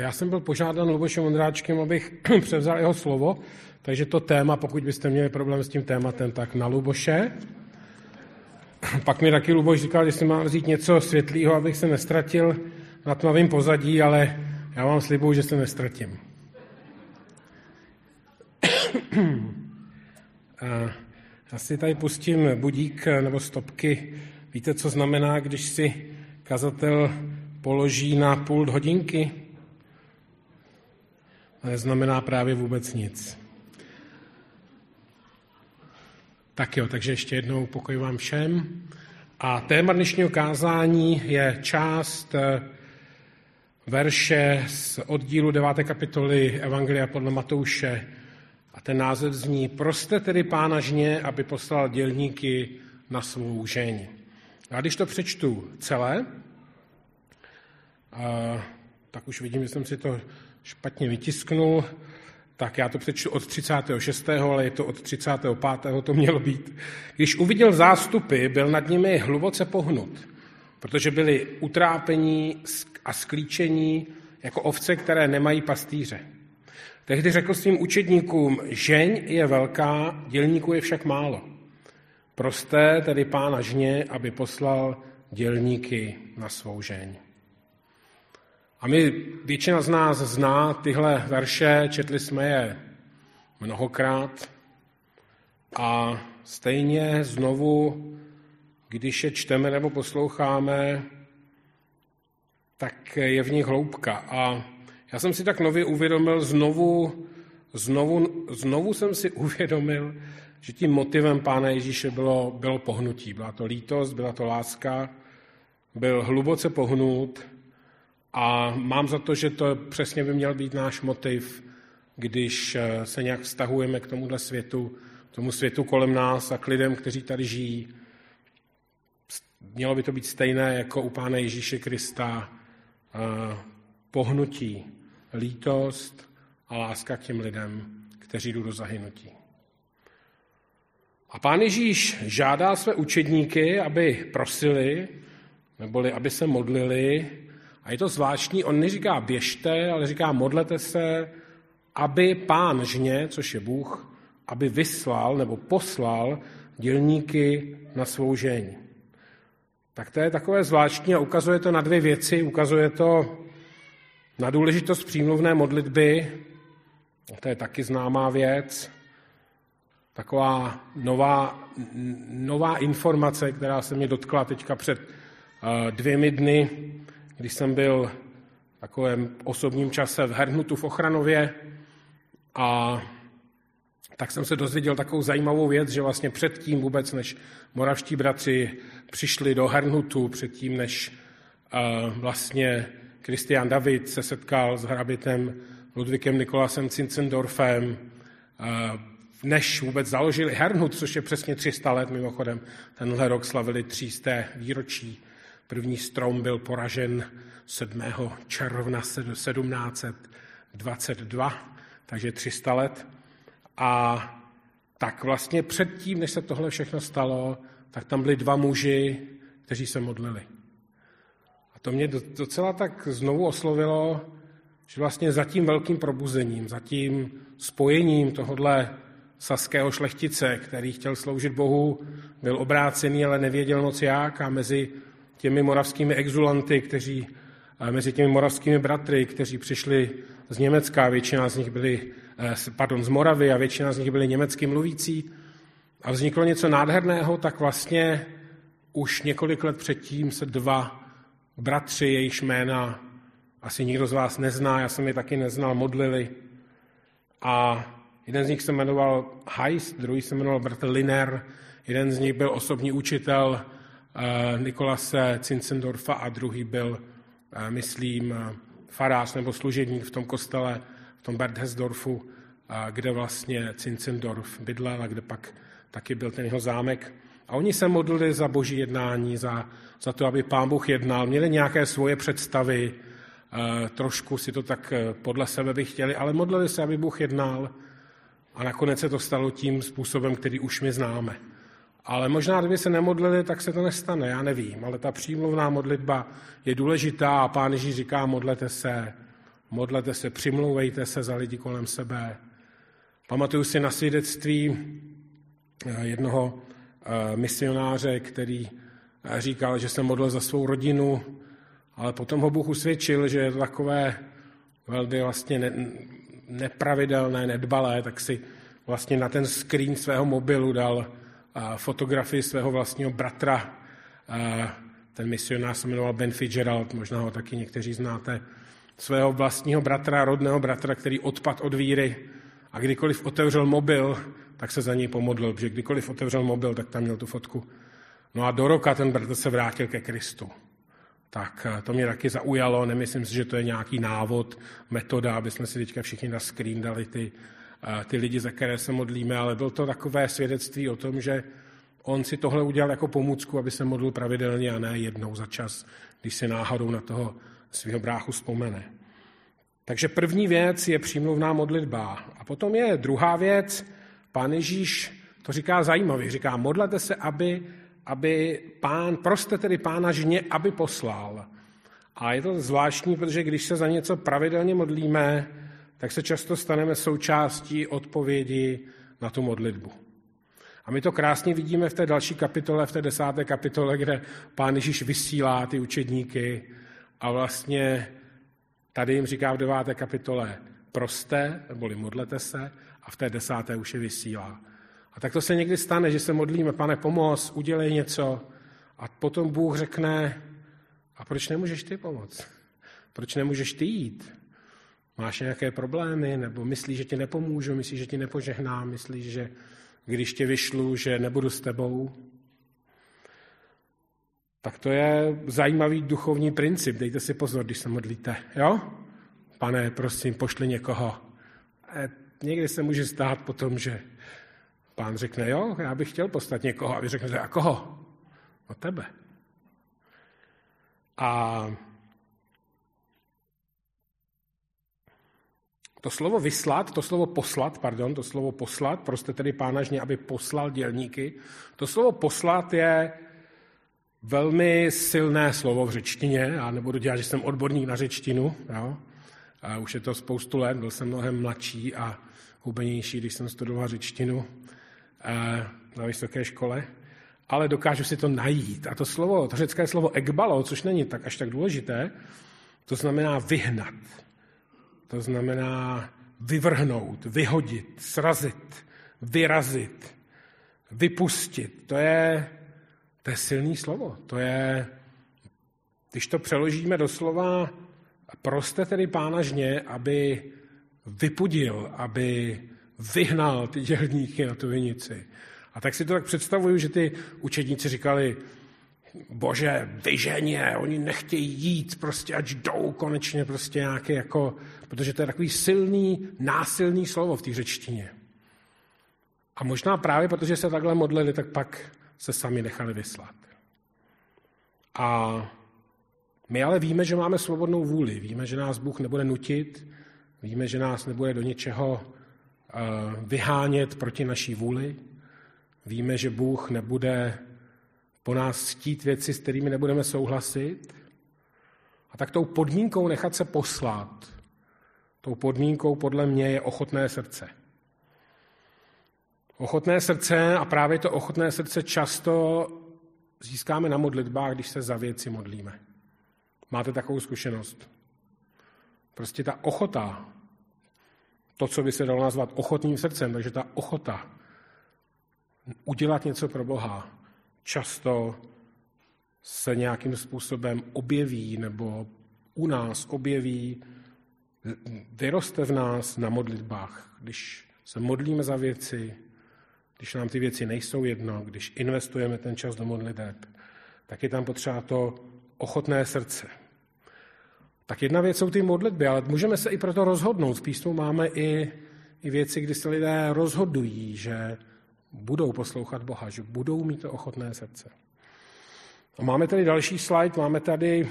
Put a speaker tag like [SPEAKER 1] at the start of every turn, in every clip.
[SPEAKER 1] Já jsem byl požádán Lubošem Ondráčkem, abych převzal jeho slovo, takže to téma, pokud byste měli problém s tím tématem, tak na Luboše. Pak mi taky Luboš říkal, že si mám vzít něco světlého, abych se nestratil na tmavém pozadí, ale já vám slibuju, že se nestratím. Já si tady pustím budík nebo stopky. Víte, co znamená, když si kazatel položí na půl hodinky? Neznamená právě vůbec nic. Tak jo, takže ještě jednou pokoj vám všem. A téma dnešního kázání je část eh, verše z oddílu 9. kapitoly Evangelia podle Matouše. A ten název zní, proste tedy pána žně, aby poslal dělníky na svou žeň. A když to přečtu celé, tak už vidím, že jsem si to špatně vytisknul, tak já to přečtu od 36., ale je to od 35. to mělo být. Když uviděl zástupy, byl nad nimi hluboce pohnut, protože byli utrápení a sklíčení jako ovce, které nemají pastýře. Tehdy řekl svým učedníkům, žeň je velká, dělníků je však málo. Prosté tedy pána žně, aby poslal dělníky na svou žeň. A my, většina z nás zná tyhle verše, četli jsme je mnohokrát a stejně znovu, když je čteme nebo posloucháme, tak je v nich hloubka. A já jsem si tak nově uvědomil, znovu, znovu, znovu jsem si uvědomil, že tím motivem Pána Ježíše bylo, bylo pohnutí. Byla to lítost, byla to láska, byl hluboce pohnut a mám za to, že to přesně by měl být náš motiv, když eh, se nějak vztahujeme k tomuhle světu, k tomu světu kolem nás a k lidem, kteří tady žijí. Mělo by to být stejné jako u Pána Ježíše Krista, eh, pohnutí, lítost a láska k těm lidem, kteří jdou do zahynutí. A pán Ježíš žádá své učedníky, aby prosili, neboli aby se modlili, a je to zvláštní, on neříká běžte, ale říká modlete se, aby pán žně, což je Bůh, aby vyslal nebo poslal dělníky na svou žeň. Tak to je takové zvláštní a ukazuje to na dvě věci. Ukazuje to na důležitost přímluvné modlitby, to je taky známá věc, taková nová, nová informace, která se mě dotkla teďka před uh, dvěmi dny, když jsem byl v takovém osobním čase v Hernutu v Ochranově a tak jsem se dozvěděl takovou zajímavou věc, že vlastně předtím vůbec, než moravští bratři přišli do Hernutu, předtím, než uh, vlastně Kristian David se setkal s hrabitem Ludvíkem Nikolasem Cincendorfem, uh, než vůbec založili Hernhut, což je přesně 300 let mimochodem. Tenhle rok slavili 300. výročí První strom byl poražen 7. června 1722, takže 300 let. A tak vlastně předtím, než se tohle všechno stalo, tak tam byli dva muži, kteří se modlili. A to mě docela tak znovu oslovilo, že vlastně za tím velkým probuzením, za tím spojením tohohle saského šlechtice, který chtěl sloužit Bohu, byl obrácený, ale nevěděl moc jak a mezi těmi moravskými exulanty, kteří, mezi těmi moravskými bratry, kteří přišli z Německa, většina z nich byli, eh, pardon, z Moravy a většina z nich byli německy mluvící a vzniklo něco nádherného, tak vlastně už několik let předtím se dva bratři, jejichž jména asi nikdo z vás nezná, já jsem je taky neznal, modlili. A jeden z nich se jmenoval Heist, druhý se jmenoval bratr Liner, jeden z nich byl osobní učitel Nikolase Cincendorfa a druhý byl, myslím, farář nebo služebník v tom kostele, v tom Berthesdorfu, kde vlastně Cincendorf bydlel a kde pak taky byl ten jeho zámek. A oni se modlili za boží jednání, za, za to, aby pán Bůh jednal. Měli nějaké svoje představy, trošku si to tak podle sebe by chtěli, ale modlili se, aby Bůh jednal. A nakonec se to stalo tím způsobem, který už my známe. Ale možná, kdyby se nemodlili, tak se to nestane, já nevím. Ale ta přímluvná modlitba je důležitá a pán Ježíš říká, modlete se, modlete se, přimlouvejte se za lidi kolem sebe. Pamatuju si na svědectví eh, jednoho eh, misionáře, který eh, říkal, že se modlil za svou rodinu, ale potom ho Bůh usvědčil, že je takové velmi vlastně ne, nepravidelné, nedbalé, tak si vlastně na ten screen svého mobilu dal fotografii svého vlastního bratra. Ten misionář se jmenoval Ben Fitzgerald, možná ho taky někteří znáte. Svého vlastního bratra, rodného bratra, který odpad od víry a kdykoliv otevřel mobil, tak se za něj pomodlil, protože kdykoliv otevřel mobil, tak tam měl tu fotku. No a do roka ten bratr se vrátil ke Kristu. Tak to mě taky zaujalo, nemyslím si, že to je nějaký návod, metoda, aby jsme si teďka všichni na screen dali ty ty lidi, za které se modlíme, ale byl to takové svědectví o tom, že on si tohle udělal jako pomůcku, aby se modlil pravidelně a ne jednou za čas, když si náhodou na toho svého bráchu vzpomene. Takže první věc je přímluvná modlitba. A potom je druhá věc, pán Ježíš to říká zajímavě, říká, modlete se, aby, aby pán, proste tedy pána žně, aby poslal. A je to zvláštní, protože když se za něco pravidelně modlíme, tak se často staneme součástí odpovědi na tu modlitbu. A my to krásně vidíme v té další kapitole, v té desáté kapitole, kde pán Ježíš vysílá ty učedníky a vlastně tady jim říká v deváté kapitole proste, neboli modlete se, a v té desáté už je vysílá. A tak to se někdy stane, že se modlíme, pane, pomoz, udělej něco, a potom Bůh řekne, a proč nemůžeš ty pomoct? Proč nemůžeš ty jít? Máš nějaké problémy, nebo myslíš, že ti nepomůžu, myslíš, že ti nepožehnám, myslíš, že když tě vyšlu, že nebudu s tebou? Tak to je zajímavý duchovní princip. Dejte si pozor, když se modlíte. Jo? Pane, prosím, pošli někoho. E, někdy se může stát potom, že pán řekne, jo, já bych chtěl poslat někoho. A vy řeknete, a koho? O tebe. A To slovo vyslat, to slovo poslat, pardon, to slovo poslat, prostě tedy pánažně, aby poslal dělníky, to slovo poslat je velmi silné slovo v řečtině. Já nebudu dělat, že jsem odborník na řečtinu. Jo? A už je to spoustu let, byl jsem mnohem mladší a hubenější, když jsem studoval řečtinu eh, na vysoké škole. Ale dokážu si to najít. A to slovo, to řecké slovo ekbalo, což není tak až tak důležité, to znamená vyhnat. To znamená vyvrhnout, vyhodit, srazit, vyrazit, vypustit. To je, to je silný slovo. To je, když to přeložíme do slova, proste tedy pána žně, aby vypudil, aby vyhnal ty dělníky na tu vinici. A tak si to tak představuju, že ty učedníci říkali, bože, vyženě, oni nechtějí jít, prostě ať jdou konečně prostě nějaké jako, protože to je takový silný, násilný slovo v té řečtině. A možná právě protože se takhle modlili, tak pak se sami nechali vyslat. A my ale víme, že máme svobodnou vůli. Víme, že nás Bůh nebude nutit, víme, že nás nebude do něčeho eh, vyhánět proti naší vůli. Víme, že Bůh nebude po nás chtít věci, s kterými nebudeme souhlasit. A tak tou podmínkou nechat se poslat, tou podmínkou podle mě je ochotné srdce. Ochotné srdce a právě to ochotné srdce často získáme na modlitbách, když se za věci modlíme. Máte takovou zkušenost? Prostě ta ochota, to, co by se dalo nazvat ochotným srdcem, takže ta ochota udělat něco pro Boha, často se nějakým způsobem objeví nebo u nás objeví, vyroste v nás na modlitbách. Když se modlíme za věci, když nám ty věci nejsou jedno, když investujeme ten čas do modliteb, tak je tam potřeba to ochotné srdce. Tak jedna věc jsou ty modlitby, ale můžeme se i proto rozhodnout. V písmu máme i, i věci, kdy se lidé rozhodují, že budou poslouchat Boha, že budou mít to ochotné srdce. A máme tady další slide, máme tady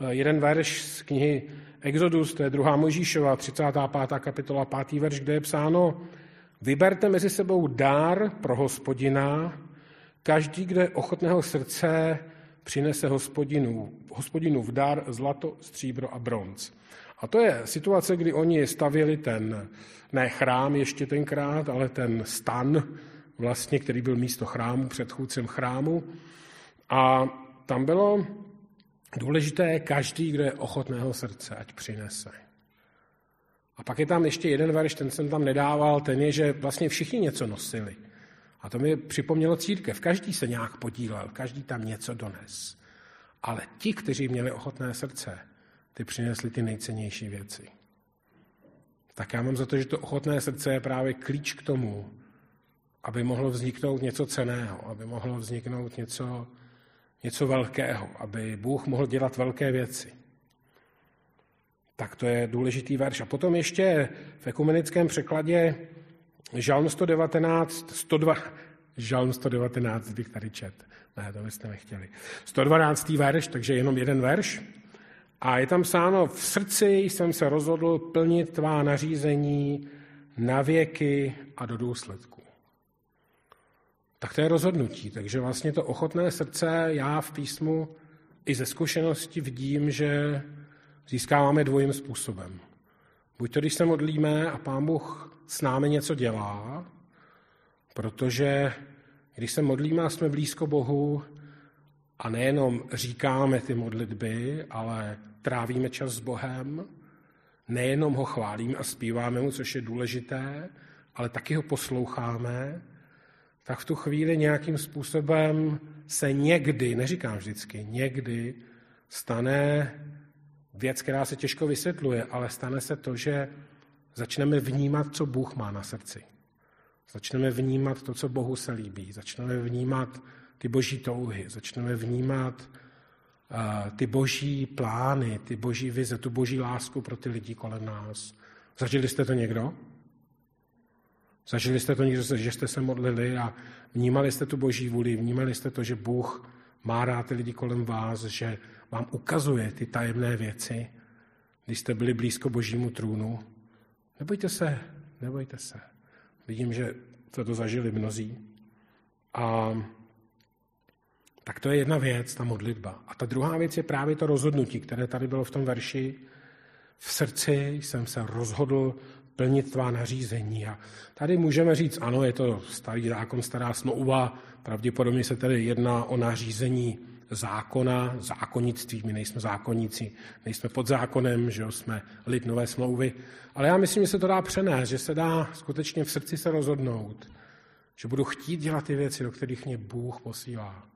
[SPEAKER 1] eh, jeden verš z knihy Exodus, to je druhá Možíšova, 35. kapitola, 5. verš, kde je psáno Vyberte mezi sebou dár pro hospodina, každý, kde ochotného srdce přinese hospodinu, hospodinu v dár zlato, stříbro a bronz. A to je situace, kdy oni stavěli ten, ne chrám ještě tenkrát, ale ten stan, vlastně, který byl místo chrámu, předchůdcem chrámu. A tam bylo důležité každý, kdo je ochotného srdce, ať přinese. A pak je tam ještě jeden verš, ten jsem tam nedával, ten je, že vlastně všichni něco nosili. A to mi připomnělo církev. Každý se nějak podílel, každý tam něco dones. Ale ti, kteří měli ochotné srdce, ty přinesli ty nejcennější věci. Tak já mám za to, že to ochotné srdce je právě klíč k tomu, aby mohlo vzniknout něco ceného, aby mohlo vzniknout něco, něco velkého, aby Bůh mohl dělat velké věci. Tak to je důležitý verš. A potom ještě v ekumenickém překladě Žalm 119, 102, Žalm 119 bych tady čet. Ne, to byste nechtěli. 112. verš, takže jenom jeden verš. A je tam psáno, v srdci jsem se rozhodl plnit tvá nařízení na věky a do důsledku. Tak to je rozhodnutí. Takže vlastně to ochotné srdce já v písmu i ze zkušenosti vidím, že získáváme dvojím způsobem. Buď to, když se modlíme a Pán Bůh s námi něco dělá, protože když se modlíme a jsme blízko Bohu a nejenom říkáme ty modlitby, ale trávíme čas s Bohem, nejenom ho chválíme a zpíváme mu, což je důležité, ale taky ho posloucháme, tak v tu chvíli nějakým způsobem se někdy, neříkám vždycky, někdy stane věc, která se těžko vysvětluje, ale stane se to, že začneme vnímat, co Bůh má na srdci. Začneme vnímat to, co Bohu se líbí. Začneme vnímat ty boží touhy. Začneme vnímat uh, ty boží plány, ty boží vize, tu boží lásku pro ty lidi kolem nás. Zažili jste to někdo? Zažili jste to někdo, že jste se modlili a vnímali jste tu boží vůli, vnímali jste to, že Bůh má rád ty lidi kolem vás, že vám ukazuje ty tajemné věci, když jste byli blízko božímu trůnu. Nebojte se, nebojte se. Vidím, že jste to zažili mnozí. A tak to je jedna věc, ta modlitba. A ta druhá věc je právě to rozhodnutí, které tady bylo v tom verši. V srdci jsem se rozhodl plnit tvá nařízení. A tady můžeme říct, ano, je to starý zákon, stará smlouva, pravděpodobně se tedy jedná o nařízení zákona, zákonnictví. My nejsme zákonníci, nejsme pod zákonem, že jo, jsme lid nové smlouvy. Ale já myslím, že se to dá přenést, že se dá skutečně v srdci se rozhodnout, že budu chtít dělat ty věci, do kterých mě Bůh posílá.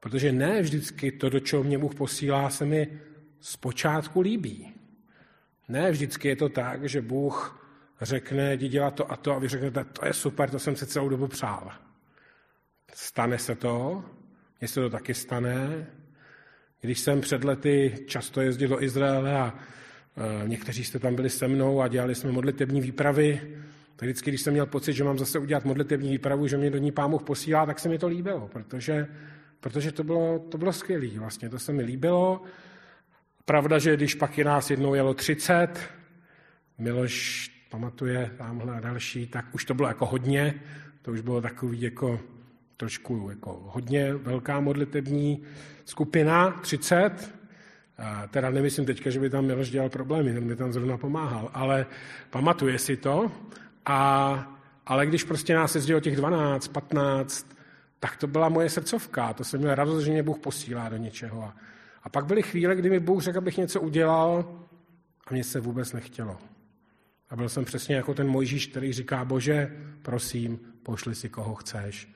[SPEAKER 1] Protože ne vždycky to, do čeho mě Bůh posílá, se mi zpočátku líbí. Ne vždycky je to tak, že Bůh řekne, jdi dělat to a to a vy řeknete, to je super, to jsem se celou dobu přál. Stane se to, mně se to taky stane. Když jsem před lety často jezdil do Izraele a e, někteří jste tam byli se mnou a dělali jsme modlitební výpravy, tak vždycky, když jsem měl pocit, že mám zase udělat modlitební výpravu, že mě do ní Pán Bůh posílá, tak se mi to líbilo, protože, protože to bylo, to bylo skvělé. Vlastně to se mi líbilo. Pravda, že když pak je nás jednou jelo 30, Miloš pamatuje tamhle další, tak už to bylo jako hodně, to už bylo takový jako trošku jako hodně velká modlitební skupina, 30. A teda nemyslím teďka, že by tam Miloš dělal problémy, ten by tam zrovna pomáhal, ale pamatuje si to. A, ale když prostě nás jezdilo těch 12, 15, tak to byla moje srdcovka. To jsem měl radost, že mě Bůh posílá do něčeho. A, a pak byly chvíle, kdy mi Bůh řekl, abych něco udělal a mně se vůbec nechtělo. A byl jsem přesně jako ten Mojžíš, který říká, bože, prosím, pošli si koho chceš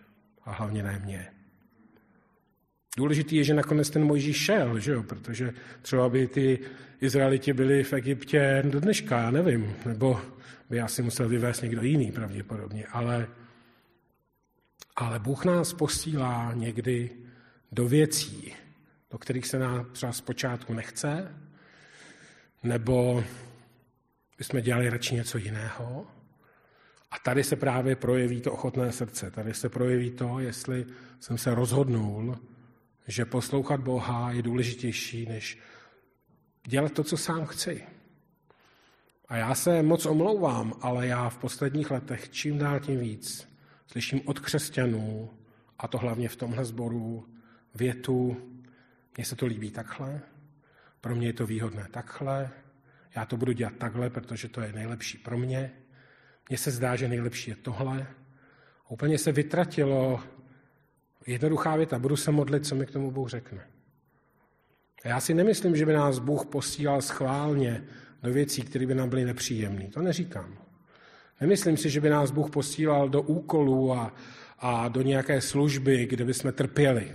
[SPEAKER 1] a hlavně ne mě. Důležitý je, že nakonec ten Mojžíš šel, že jo? protože třeba by ty Izraeliti byli v Egyptě do dneška, já nevím, nebo by asi musel vyvést někdo jiný pravděpodobně, ale, ale Bůh nás posílá někdy do věcí, do kterých se nám třeba zpočátku nechce, nebo bychom dělali radši něco jiného, a tady se právě projeví to ochotné srdce. Tady se projeví to, jestli jsem se rozhodnul, že poslouchat Boha je důležitější, než dělat to, co sám chci. A já se moc omlouvám, ale já v posledních letech čím dál tím víc slyším od křesťanů, a to hlavně v tomhle sboru, větu, mně se to líbí takhle, pro mě je to výhodné takhle, já to budu dělat takhle, protože to je nejlepší pro mě. Mně se zdá, že nejlepší je tohle. Úplně se vytratilo jednoduchá věta, budu se modlit, co mi k tomu Bůh řekne. A já si nemyslím, že by nás Bůh posílal schválně do věcí, které by nám byly nepříjemné. To neříkám. Nemyslím si, že by nás Bůh posílal do úkolů a, a do nějaké služby, kde by jsme trpěli.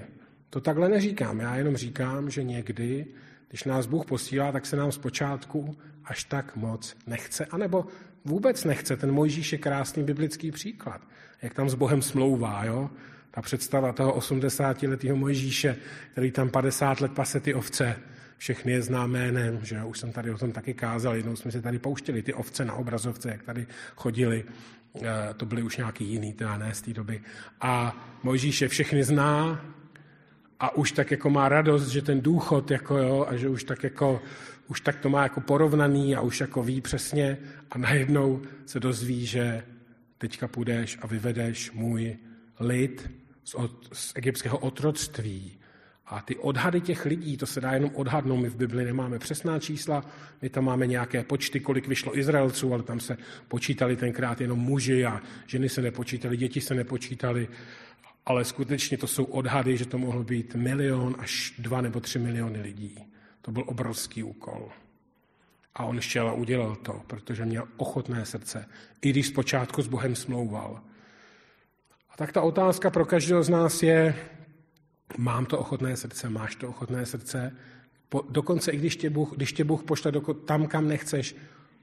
[SPEAKER 1] To takhle neříkám. Já jenom říkám, že někdy, když nás Bůh posílá, tak se nám zpočátku až tak moc nechce. anebo vůbec nechce. Ten Mojžíš je krásný biblický příklad. Jak tam s Bohem smlouvá, jo? Ta představa toho 80-letého Mojžíše, který tam 50 let pase ty ovce, všechny je známé, ne, že už jsem tady o tom taky kázal, jednou jsme si tady pouštěli ty ovce na obrazovce, jak tady chodili, eh, to byly už nějaký jiný, teda ne z té doby. A Mojžíše všechny zná a už tak jako má radost, že ten důchod, jako jo, a že už tak jako, už tak to má jako porovnaný a už jako ví přesně a najednou se dozví, že teďka půjdeš a vyvedeš můj lid z, od, z egyptského otroctví. A ty odhady těch lidí, to se dá jenom odhadnout, my v Bibli nemáme přesná čísla, my tam máme nějaké počty, kolik vyšlo Izraelců, ale tam se počítali tenkrát jenom muži a ženy se nepočítali, děti se nepočítali, ale skutečně to jsou odhady, že to mohlo být milion až dva nebo tři miliony lidí. To byl obrovský úkol. A on šel a udělal to, protože měl ochotné srdce, i když zpočátku s Bohem smlouval. A tak ta otázka pro každého z nás je, mám to ochotné srdce, máš to ochotné srdce, po, dokonce i když tě Bůh, když tě Bůh pošle do, tam, kam nechceš,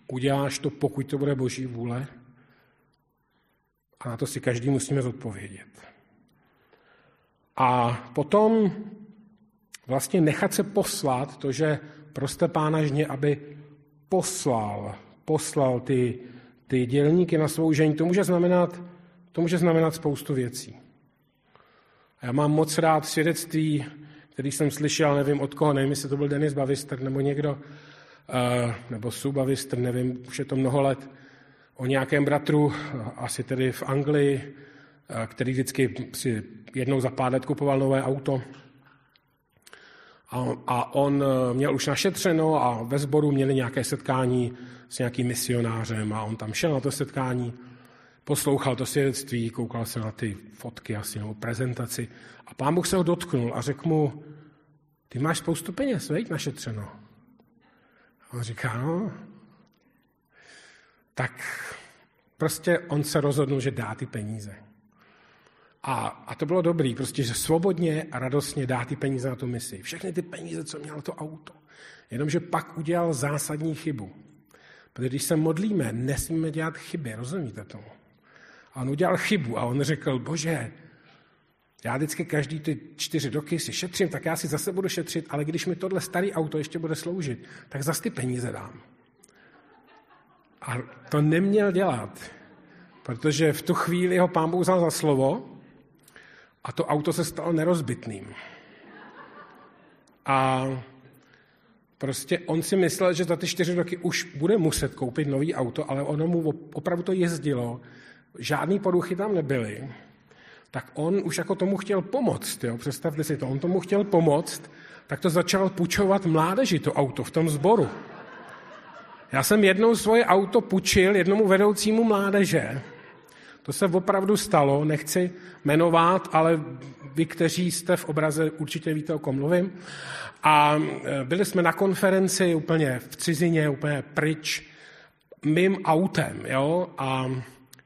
[SPEAKER 1] uděláš to, pokud to bude boží vůle? A na to si každý musíme zodpovědět. A potom vlastně nechat se poslat, to, že proste pána žně, aby poslal, poslal ty, ty dělníky na svou žení, to může znamenat, to může znamenat spoustu věcí. A já mám moc rád svědectví, který jsem slyšel, nevím od koho, nevím, jestli to byl Denis Bavistr nebo někdo, eh, nebo Sue Bavistr, nevím, už je to mnoho let, o nějakém bratru, asi tedy v Anglii, eh, který vždycky si jednou za pár let kupoval nové auto. A, a on eh, měl už našetřeno a ve sboru měli nějaké setkání s nějakým misionářem a on tam šel na to setkání poslouchal to svědectví, koukal se na ty fotky asi nebo prezentaci a pán Bůh se ho dotknul a řekl mu, ty máš spoustu peněz, veď, našetřeno. A on říká, no, tak prostě on se rozhodnul, že dá ty peníze. A, a to bylo dobrý, prostě, že svobodně a radostně dá ty peníze na tu misi. Všechny ty peníze, co mělo to auto. Jenomže pak udělal zásadní chybu. Protože když se modlíme, nesmíme dělat chyby, rozumíte tomu? A on udělal chybu a on řekl, bože, já vždycky každý ty čtyři roky si šetřím, tak já si zase budu šetřit, ale když mi tohle starý auto ještě bude sloužit, tak zase ty peníze dám. A to neměl dělat, protože v tu chvíli ho pán Bůh vzal za slovo a to auto se stalo nerozbitným. A prostě on si myslel, že za ty čtyři roky už bude muset koupit nový auto, ale ono mu opravdu to jezdilo žádný poruchy tam nebyly, tak on už jako tomu chtěl pomoct. Jo? Představte si to, on tomu chtěl pomoct, tak to začal půjčovat mládeži, to auto v tom sboru. Já jsem jednou svoje auto půjčil jednomu vedoucímu mládeže. To se opravdu stalo, nechci jmenovat, ale vy, kteří jste v obraze, určitě víte, o kom mluvím. A e, byli jsme na konferenci úplně v cizině, úplně pryč, mým autem, jo, a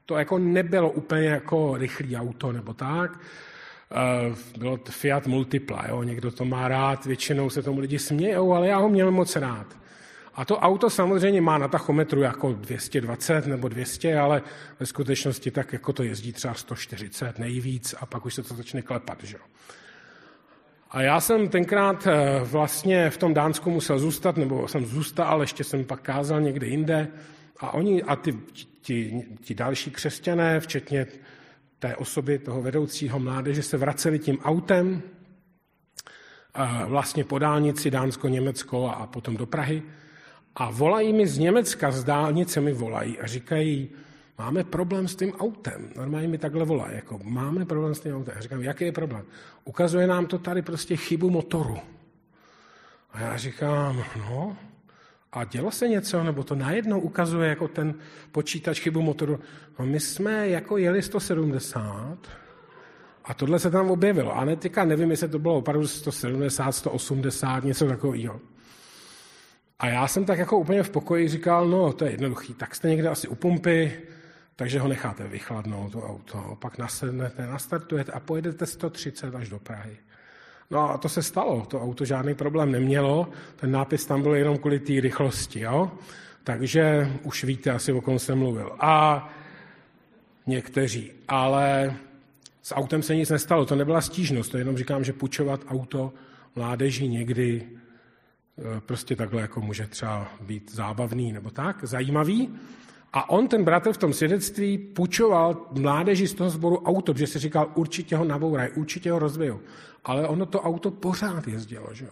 [SPEAKER 1] to jako nebylo úplně jako rychlý auto nebo tak. Eh, bylo to Fiat Multipla, jo? někdo to má rád, většinou se tomu lidi smějou, ale já ho měl moc rád. A to auto samozřejmě má na tachometru jako 220 nebo 200, ale ve skutečnosti tak jako to jezdí třeba 140 nejvíc a pak už se to začne klepat. Že? A já jsem tenkrát eh, vlastně v tom Dánsku musel zůstat, nebo jsem zůstal, ale ještě jsem pak kázal někde jinde. A oni a ty, ti, ti další křesťané, včetně té osoby, toho vedoucího mládeže, se vraceli tím autem vlastně po dálnici Dánsko-Německo a potom do Prahy. A volají mi z Německa, z dálnice mi volají a říkají, máme problém s tím autem. Normálně mi takhle volají, jako máme problém s tím autem. A říkám, jaký je problém? Ukazuje nám to tady prostě chybu motoru. A já říkám, no, A dělo se něco, nebo to najednou ukazuje jako ten počítač chybu motoru. No my jsme jako jeli 170 a tohle se tam objevilo. A netika nevím, jestli to bylo opravdu 170, 180, něco takového. A já jsem tak jako úplně v pokoji říkal, no to je jednoduchý, tak jste někde asi u pumpy, takže ho necháte vychladnout, to auto, pak nasednete, nastartujete a pojedete 130 až do Prahy. No a to se stalo, to auto žádný problém nemělo, ten nápis tam byl jenom kvůli té rychlosti, jo? takže už víte asi, o kom jsem mluvil. A někteří, ale s autem se nic nestalo, to nebyla stížnost, to jenom říkám, že půjčovat auto mládeži někdy prostě takhle jako může třeba být zábavný nebo tak, zajímavý. A on, ten bratr v tom svědectví, půjčoval mládeži z toho sboru auto, protože si říkal, určitě ho nabouraj, určitě ho rozbijou. Ale ono to auto pořád jezdilo, že jo.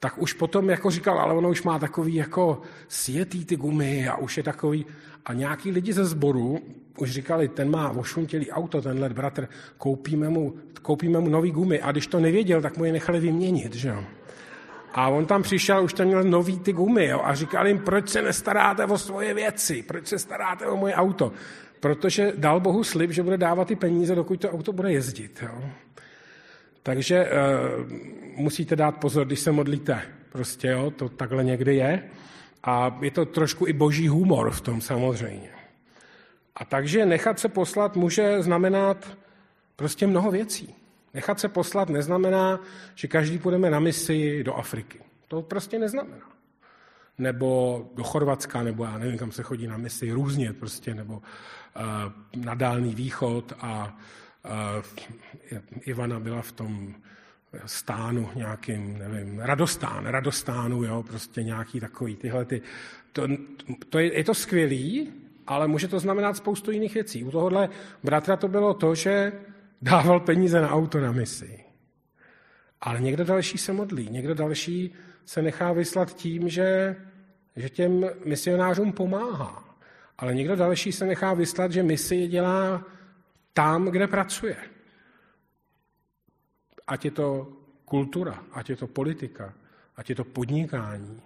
[SPEAKER 1] Tak už potom jako říkal, ale ono už má takový jako světý ty gumy a už je takový. A nějaký lidi ze sboru už říkali, ten má ošuntělý auto, tenhle bratr, koupíme mu, koupíme mu nový gumy. A když to nevěděl, tak mu je nechali vyměnit, že jo. A on tam přišel, už tam měl nový ty gumy jo, a říkal jim, proč se nestaráte o svoje věci, proč se staráte o moje auto. Protože dal Bohu slib, že bude dávat ty peníze, dokud to auto bude jezdit. Jo. Takže e, musíte dát pozor, když se modlíte. Prostě jo, to takhle někdy je. A je to trošku i boží humor v tom samozřejmě. A takže nechat se poslat může znamenat prostě mnoho věcí. Nechat se poslat neznamená, že každý půjdeme na misi do Afriky. To prostě neznamená. Nebo do Chorvatska, nebo já nevím, kam se chodí na misi, různě prostě, nebo uh, na Dálný východ a uh, Ivana byla v tom stánu nějakým, nevím, radostán, radostánu, jo, prostě nějaký takový tyhle ty. To, to je, je to skvělý, ale může to znamenat spoustu jiných věcí. U tohohle bratra to bylo to, že dával peníze na auto na misi. Ale někdo další se modlí, někdo další se nechá vyslat tím, že, že těm misionářům pomáhá. Ale někdo další se nechá vyslat, že misi dělá tam, kde pracuje. Ať je to kultura, ať je to politika, ať je to podnikání,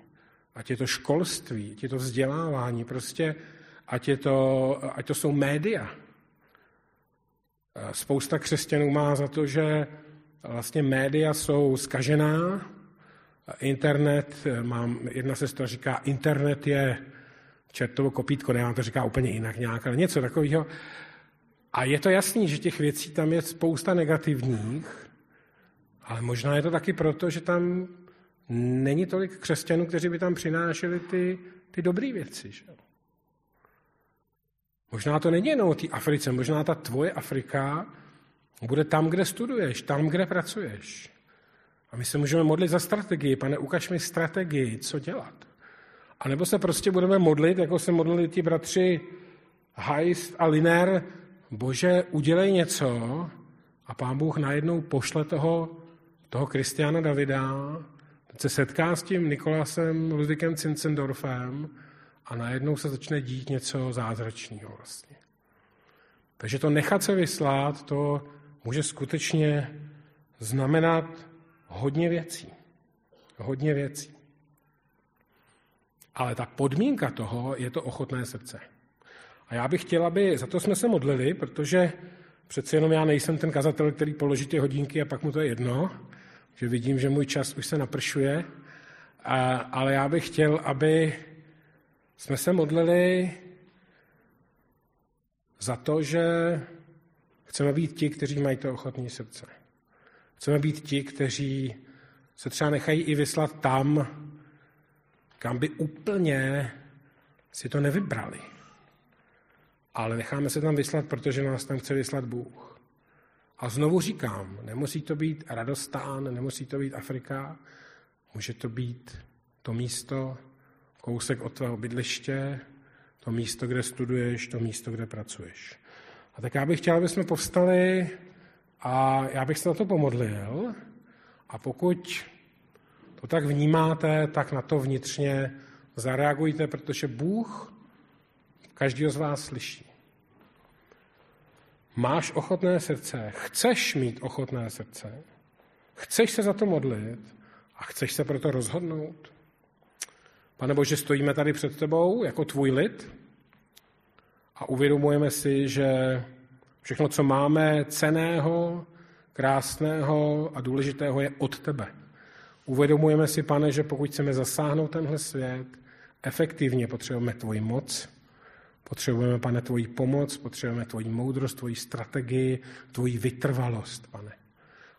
[SPEAKER 1] ať je to školství, ať je to vzdělávání, prostě ať, je to, ať to jsou média, Spousta křesťanů má za to, že vlastně média jsou skažená, internet, mám, jedna sestra říká, internet je čertovo kopítko, ne, to říká úplně jinak nějak, ale něco takového. A je to jasný, že těch věcí tam je spousta negativních, ale možná je to taky proto, že tam není tolik křesťanů, kteří by tam přinášeli ty, ty dobré věci. Že? Možná to není jenom o té Africe, možná ta tvoje Afrika bude tam, kde studuješ, tam, kde pracuješ. A my se můžeme modlit za strategii. Pane, ukaž mi strategii, co dělat. A nebo se prostě budeme modlit, jako se modlili ti bratři Heist a Liner, bože, udělej něco a pán Bůh najednou pošle toho, toho Kristiana Davida, se setká s tím Nikolasem Ludvikem Cincendorfem a najednou se začne dít něco zázračného vlastně. Takže to nechat se vyslat, to může skutečně znamenat hodně věcí. Hodně věcí. Ale ta podmínka toho je to ochotné srdce. A já bych chtěl, aby za to jsme se modlili, protože přece jenom já nejsem ten kazatel, který položí ty hodinky a pak mu to je jedno, že vidím, že můj čas už se napršuje, a, ale já bych chtěl, aby jsme se modlili za to, že chceme být ti, kteří mají to ochotné srdce. Chceme být ti, kteří se třeba nechají i vyslat tam, kam by úplně si to nevybrali. Ale necháme se tam vyslat, protože nás tam chce vyslat Bůh. A znovu říkám, nemusí to být Radostán, nemusí to být Afrika, může to být to místo, kousek od tvého bydliště, to místo, kde studuješ, to místo, kde pracuješ. A tak já bych chtěl, aby jsme povstali a já bych se na to pomodlil. A pokud to tak vnímáte, tak na to vnitřně zareagujte, protože Bůh každého z vás slyší. Máš ochotné srdce, chceš mít ochotné srdce, chceš se za to modlit a chceš se proto rozhodnout, Pane Bože, stojíme tady před tebou jako tvůj lid a uvědomujeme si, že všechno, co máme ceného, krásného a důležitého, je od tebe. Uvědomujeme si, pane, že pokud chceme zasáhnout tenhle svět, efektivně potřebujeme tvoji moc, potřebujeme, pane, tvoji pomoc, potřebujeme tvoji moudrost, tvoji strategii, tvoji vytrvalost, pane.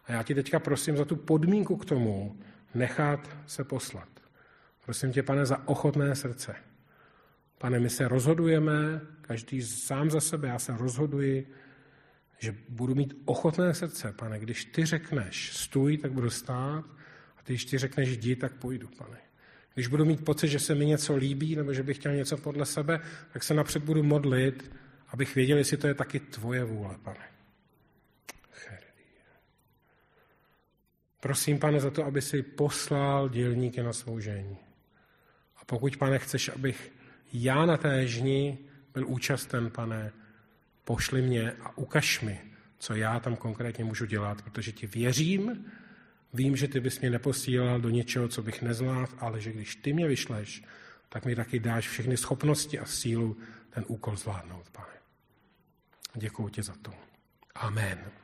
[SPEAKER 1] A já ti teďka prosím za tu podmínku k tomu, nechat se poslat. Prosím tě, pane, za ochotné srdce. Pane, my se rozhodujeme, každý sám za sebe, já se rozhoduji, že budu mít ochotné srdce, pane. Když ty řekneš stůj, tak budu stát a když ty řekneš jdi, tak půjdu, pane. Když budu mít pocit, že se mi něco líbí nebo že bych chtěl něco podle sebe, tak se napřed budu modlit, abych věděl, jestli to je taky tvoje vůle, pane. Prosím, pane, za to, aby si poslal dělníky na svou žení. A pokud, pane, chceš, abych já na té žni byl účasten, pane, pošli mě a ukaž mi, co já tam konkrétně můžu dělat, protože ti věřím, vím, že ty bys mě neposílal do něčeho, co bych nezvládl, ale že když ty mě vyšleš, tak mi taky dáš všechny schopnosti a sílu ten úkol zvládnout, pane. Děkuji ti za to. Amen.